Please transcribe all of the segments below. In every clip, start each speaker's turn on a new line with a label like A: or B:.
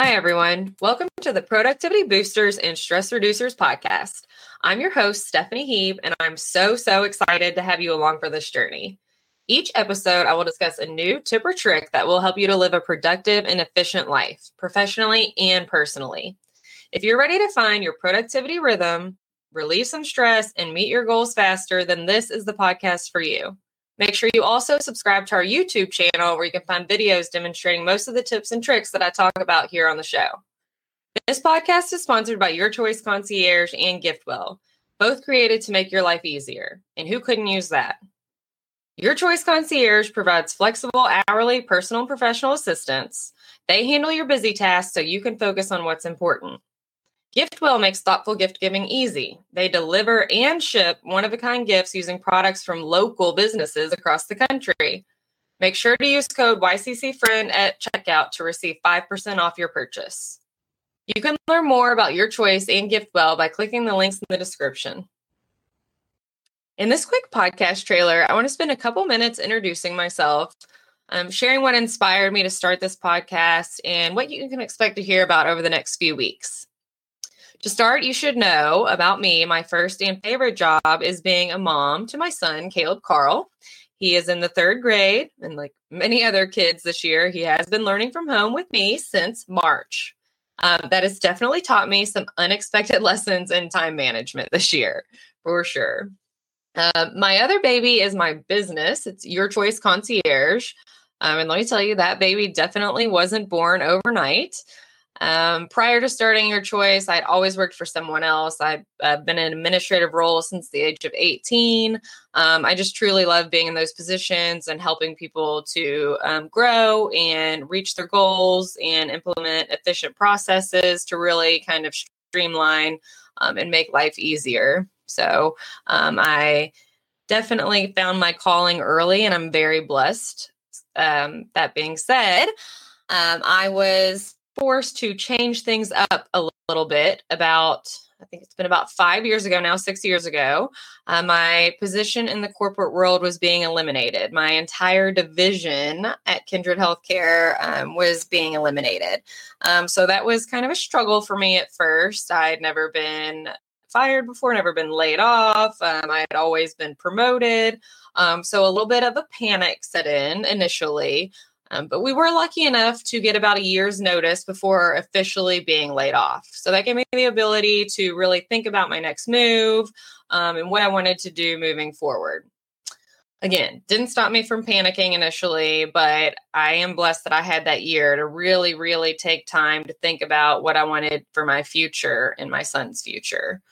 A: Hi, everyone. Welcome to the Productivity Boosters and Stress Reducers podcast. I'm your host, Stephanie Heeb, and I'm so, so excited to have you along for this journey. Each episode, I will discuss a new tip or trick that will help you to live a productive and efficient life, professionally and personally. If you're ready to find your productivity rhythm, relieve some stress, and meet your goals faster, then this is the podcast for you. Make sure you also subscribe to our YouTube channel where you can find videos demonstrating most of the tips and tricks that I talk about here on the show. This podcast is sponsored by Your Choice Concierge and GiftWell, both created to make your life easier. And who couldn't use that? Your Choice Concierge provides flexible hourly personal and professional assistance. They handle your busy tasks so you can focus on what's important. GiftWell makes thoughtful gift giving easy. They deliver and ship one of a kind gifts using products from local businesses across the country. Make sure to use code YCCFriend at checkout to receive 5% off your purchase. You can learn more about your choice and GiftWell by clicking the links in the description. In this quick podcast trailer, I want to spend a couple minutes introducing myself, um, sharing what inspired me to start this podcast, and what you can expect to hear about over the next few weeks. To start, you should know about me. My first and favorite job is being a mom to my son, Caleb Carl. He is in the third grade, and like many other kids this year, he has been learning from home with me since March. Um, that has definitely taught me some unexpected lessons in time management this year, for sure. Uh, my other baby is my business. It's Your Choice Concierge. Um, and let me tell you, that baby definitely wasn't born overnight. Um, prior to starting your choice, I'd always worked for someone else. I've uh, been in an administrative role since the age of 18. Um, I just truly love being in those positions and helping people to um, grow and reach their goals and implement efficient processes to really kind of streamline um, and make life easier. So um, I definitely found my calling early and I'm very blessed. Um, that being said, I was forced to change things up a little bit about I think it's been about five years ago now, six years ago. Uh, my position in the corporate world was being eliminated. My entire division at Kindred Healthcare um, was being eliminated. Um, so that was kind of a struggle for me at first. I had never been fired before, never been laid off. Um, I had always been promoted. Um, so a little bit of a panic set in initially. Um, but we were lucky enough to get about a year's notice before officially being laid off. So that gave me the ability to really think about my next move um, and what I wanted to do moving forward. Again, didn't stop me from panicking initially, but I am blessed that I had that year to really, really take time to think about what I wanted for my future and my son's future.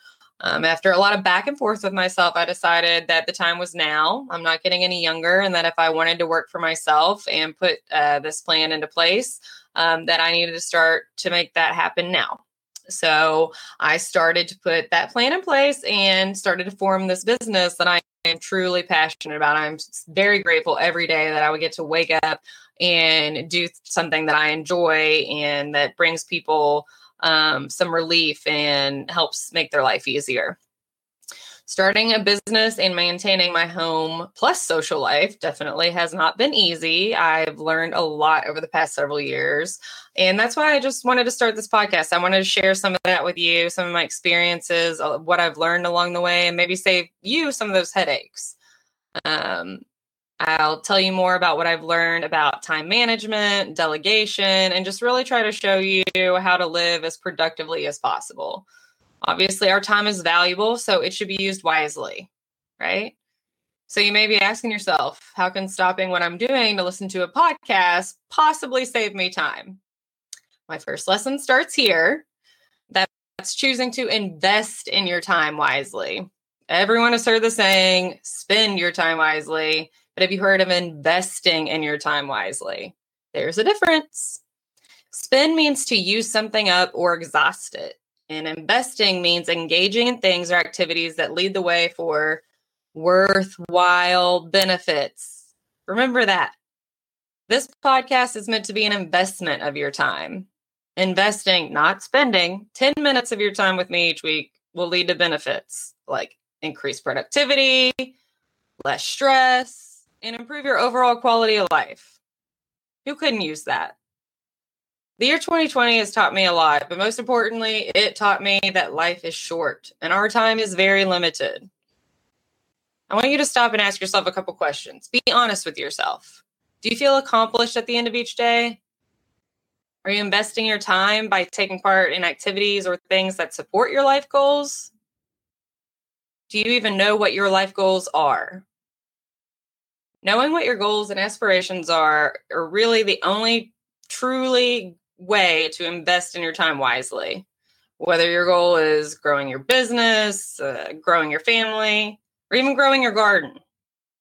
A: Um, after a lot of back and forth with myself, I decided that the time was now. I'm not getting any younger, and that if I wanted to work for myself and put uh, this plan into place, um, that I needed to start to make that happen now. So I started to put that plan in place and started to form this business that I am truly passionate about. I'm very grateful every day that I would get to wake up and do something that I enjoy and that brings people um, some relief and helps make their life easier. Starting a business and maintaining my home plus social life definitely has not been easy. I've learned a lot over the past several years. And that's why I just wanted to start this podcast. I wanted to share some of that with you, some of my experiences, uh, what I've learned along the way, and maybe save you some of those headaches. Um, I'll tell you more about what I've learned about time management, delegation, and just really try to show you how to live as productively as possible. Obviously, our time is valuable, so it should be used wisely, right? So you may be asking yourself, how can stopping what I'm doing to listen to a podcast possibly save me time? My first lesson starts here. That's choosing to invest in your time wisely. Everyone has heard the saying, spend your time wisely. But have you heard of investing in your time wisely? There's a difference. Spend means to use something up or exhaust it. And investing means engaging in things or activities that lead the way for worthwhile benefits. Remember that. This podcast is meant to be an investment of your time. Investing, not spending, 10 minutes of your time with me each week will lead to benefits like increased productivity, less stress, and improve your overall quality of life. Who couldn't use that? The year 2020 has taught me a lot, but most importantly, it taught me that life is short and our time is very limited. I want you to stop and ask yourself a couple questions. Be honest with yourself. Do you feel accomplished at the end of each day? Are you investing your time by taking part in activities or things that support your life goals? Do you even know what your life goals are? Knowing what your goals and aspirations are are really the only truly way to invest in your time wisely. Whether your goal is growing your business, uh, growing your family, or even growing your garden,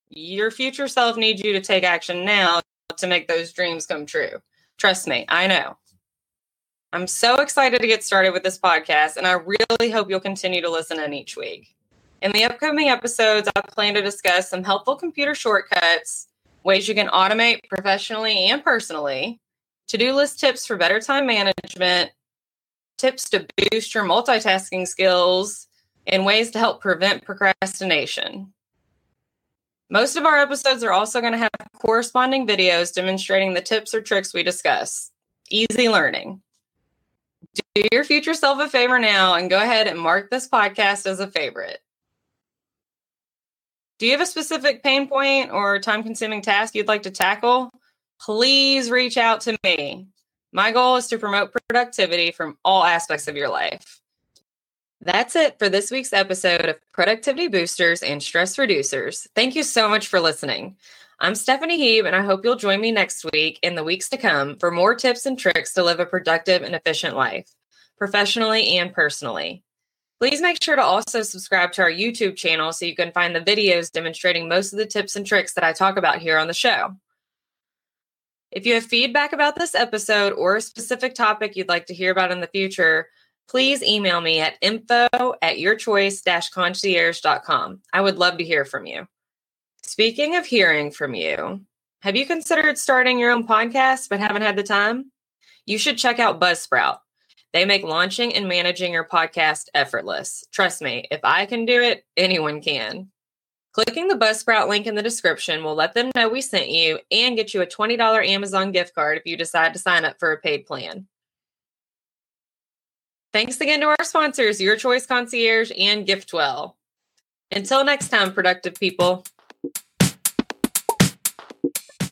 A: your future self needs you to take action now to make those dreams come true. Trust me, I know. I'm so excited to get started with this podcast, and I really hope you'll continue to listen in each week. In the upcoming episodes, I plan to discuss some helpful computer shortcuts, ways you can automate professionally and personally, to do list tips for better time management, tips to boost your multitasking skills, and ways to help prevent procrastination. Most of our episodes are also going to have corresponding videos demonstrating the tips or tricks we discuss. Easy learning. Do your future self a favor now and go ahead and mark this podcast as a favorite. Do you have a specific pain point or time consuming task you'd like to tackle? please reach out to me. My goal is to promote productivity from all aspects of your life. That's it for this week's episode of Productivity Boosters and Stress Reducers. Thank you so much for listening. I'm Stephanie Heeb, and I hope you'll join me next week in the weeks to come for more tips and tricks to live a productive and efficient life, professionally and personally. Please make sure to also subscribe to our YouTube channel so you can find the videos demonstrating most of the tips and tricks that I talk about here on the show. If you have feedback about this episode or a specific topic you'd like to hear about in the future, please email me at info at yourchoice-concierge.com. I would love to hear from you. Speaking of hearing from you, have you considered starting your own podcast but haven't had the time? You should check out Buzzsprout. They make launching and managing your podcast effortless. Trust me, if I can do it, anyone can. Clicking the Buzzsprout link in the description will let them know we sent you and get you a $20 Amazon gift card if you decide to sign up for a paid plan. Thanks again to our sponsors, Your Choice Concierge and GiftWell. Until next time, productive people.